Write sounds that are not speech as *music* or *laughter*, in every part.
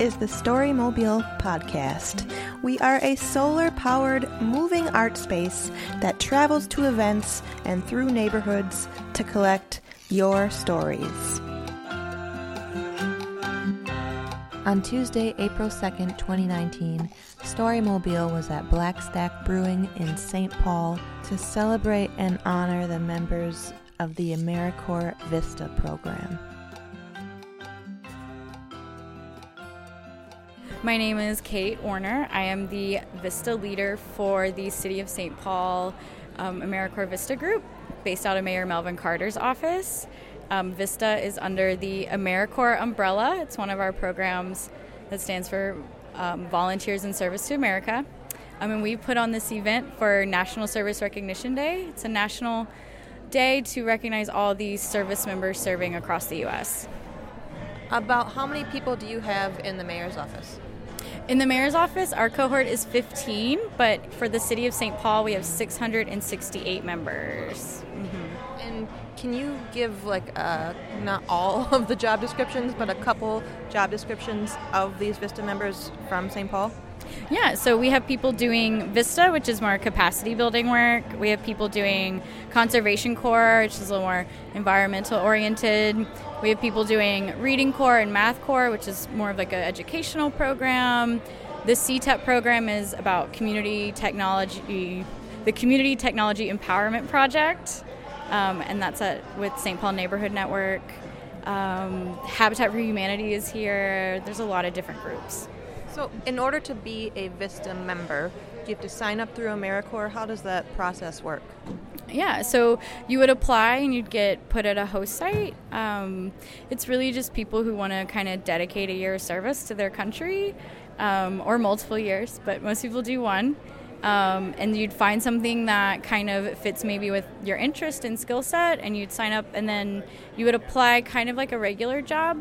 is the Storymobile Podcast. We are a solar powered moving art space that travels to events and through neighborhoods to collect your stories. On Tuesday, April 2nd, 2019, Storymobile was at Black Stack Brewing in St. Paul to celebrate and honor the members of the AmeriCorps Vista program. My name is Kate Warner. I am the Vista leader for the City of St. Paul um, AmeriCorps Vista Group, based out of Mayor Melvin Carter's office. Um, Vista is under the AmeriCorps umbrella. It's one of our programs that stands for um, Volunteers in Service to America. Um, and we put on this event for National Service Recognition Day. It's a national day to recognize all these service members serving across the U.S. About how many people do you have in the mayor's office? In the mayor's office, our cohort is 15, but for the city of St. Paul, we have 668 members. Mm-hmm. And can you give, like, uh, not all *laughs* of the job descriptions, but a couple job descriptions of these VISTA members from St. Paul? Yeah, so we have people doing VISTA, which is more capacity building work. We have people doing Conservation Corps, which is a little more environmental oriented. We have people doing Reading Corps and Math Corps, which is more of like an educational program. The CTEP program is about community technology, the Community Technology Empowerment Project, um, and that's at with St. Paul Neighborhood Network. Um, Habitat for Humanity is here. There's a lot of different groups. So, in order to be a VISTA member, do you have to sign up through AmeriCorps? How does that process work? Yeah, so you would apply and you'd get put at a host site. Um, it's really just people who want to kind of dedicate a year of service to their country um, or multiple years, but most people do one. Um, and you'd find something that kind of fits maybe with your interest and skill set, and you'd sign up, and then you would apply kind of like a regular job.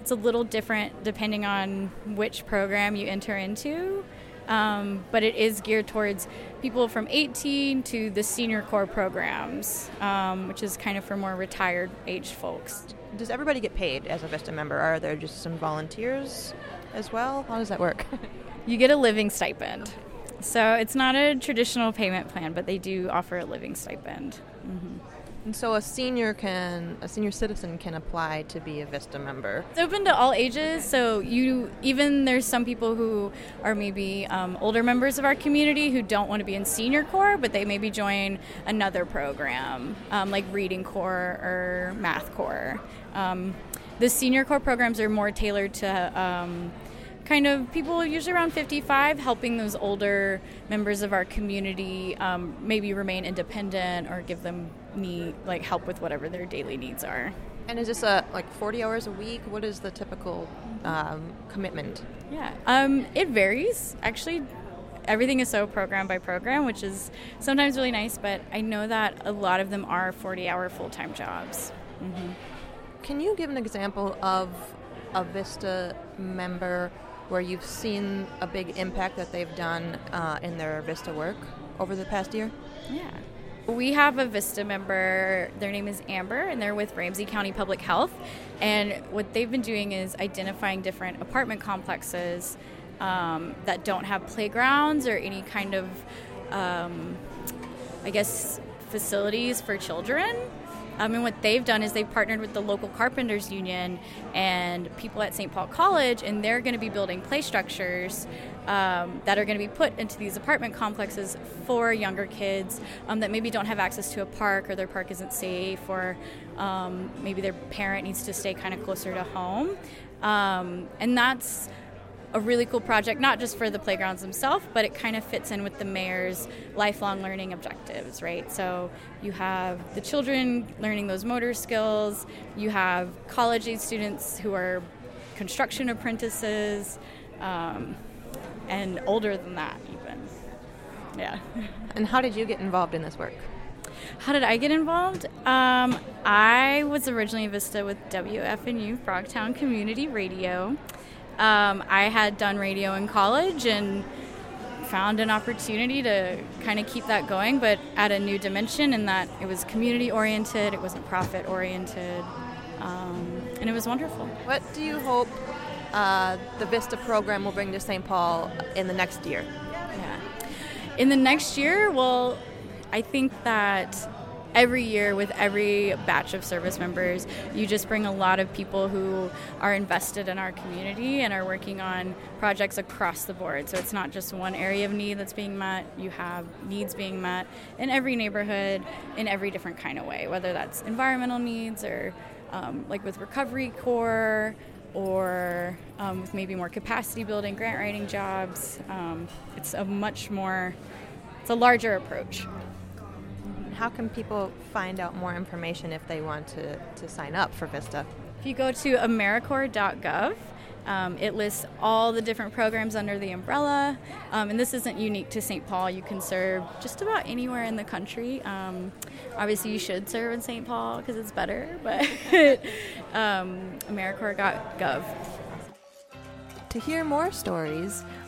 It's a little different depending on which program you enter into, um, but it is geared towards people from 18 to the senior corps programs, um, which is kind of for more retired aged folks. Does everybody get paid as a VISTA member? Are there just some volunteers as well? How does that work? *laughs* you get a living stipend. So it's not a traditional payment plan, but they do offer a living stipend. Mm-hmm. And so a senior can a senior citizen can apply to be a Vista member. It's open to all ages. So you even there's some people who are maybe um, older members of our community who don't want to be in senior corps, but they maybe join another program um, like reading corps or math corps. Um, the senior corps programs are more tailored to um, kind of people usually around 55 helping those older members of our community um, maybe remain independent or give them need like help with whatever their daily needs are. And is this a like 40 hours a week? What is the typical um, commitment? Yeah um, it varies. Actually everything is so program by program which is sometimes really nice but i know that a lot of them are 40 hour full-time jobs. Mm-hmm. can you give an example of a vista member where you've seen a big impact that they've done uh, in their Vista work over the past year? Yeah. We have a Vista member, their name is Amber, and they're with Ramsey County Public Health. And what they've been doing is identifying different apartment complexes um, that don't have playgrounds or any kind of, um, I guess, facilities for children. Um, and what they've done is they've partnered with the local carpenters union and people at St. Paul College, and they're going to be building play structures um, that are going to be put into these apartment complexes for younger kids um, that maybe don't have access to a park or their park isn't safe or um, maybe their parent needs to stay kind of closer to home. Um, and that's a really cool project, not just for the playgrounds themselves, but it kind of fits in with the mayor's lifelong learning objectives, right? So you have the children learning those motor skills, you have college age students who are construction apprentices, um, and older than that, even. Yeah. *laughs* And how did you get involved in this work? How did I get involved? Um, I was originally a Vista with WFNU Frogtown Community Radio. Um, I had done radio in college and found an opportunity to kind of keep that going, but at a new dimension in that it was community oriented, it wasn't profit oriented, um, and it was wonderful. What do you hope uh, the Vista program will bring to St. Paul in the next year? Yeah. In the next year, well, I think that every year with every batch of service members, you just bring a lot of people who are invested in our community and are working on projects across the board. So it's not just one area of need that's being met, you have needs being met in every neighborhood in every different kind of way, whether that's environmental needs or um, like with Recovery corps or um, with maybe more capacity building, grant writing jobs. Um, it's a much more, it's a larger approach how can people find out more information if they want to, to sign up for VISTA? If you go to AmeriCorps.gov, um, it lists all the different programs under the umbrella, um, and this isn't unique to St. Paul. You can serve just about anywhere in the country. Um, obviously, you should serve in St. Paul because it's better, *laughs* but um, AmeriCorps.gov. To hear more stories,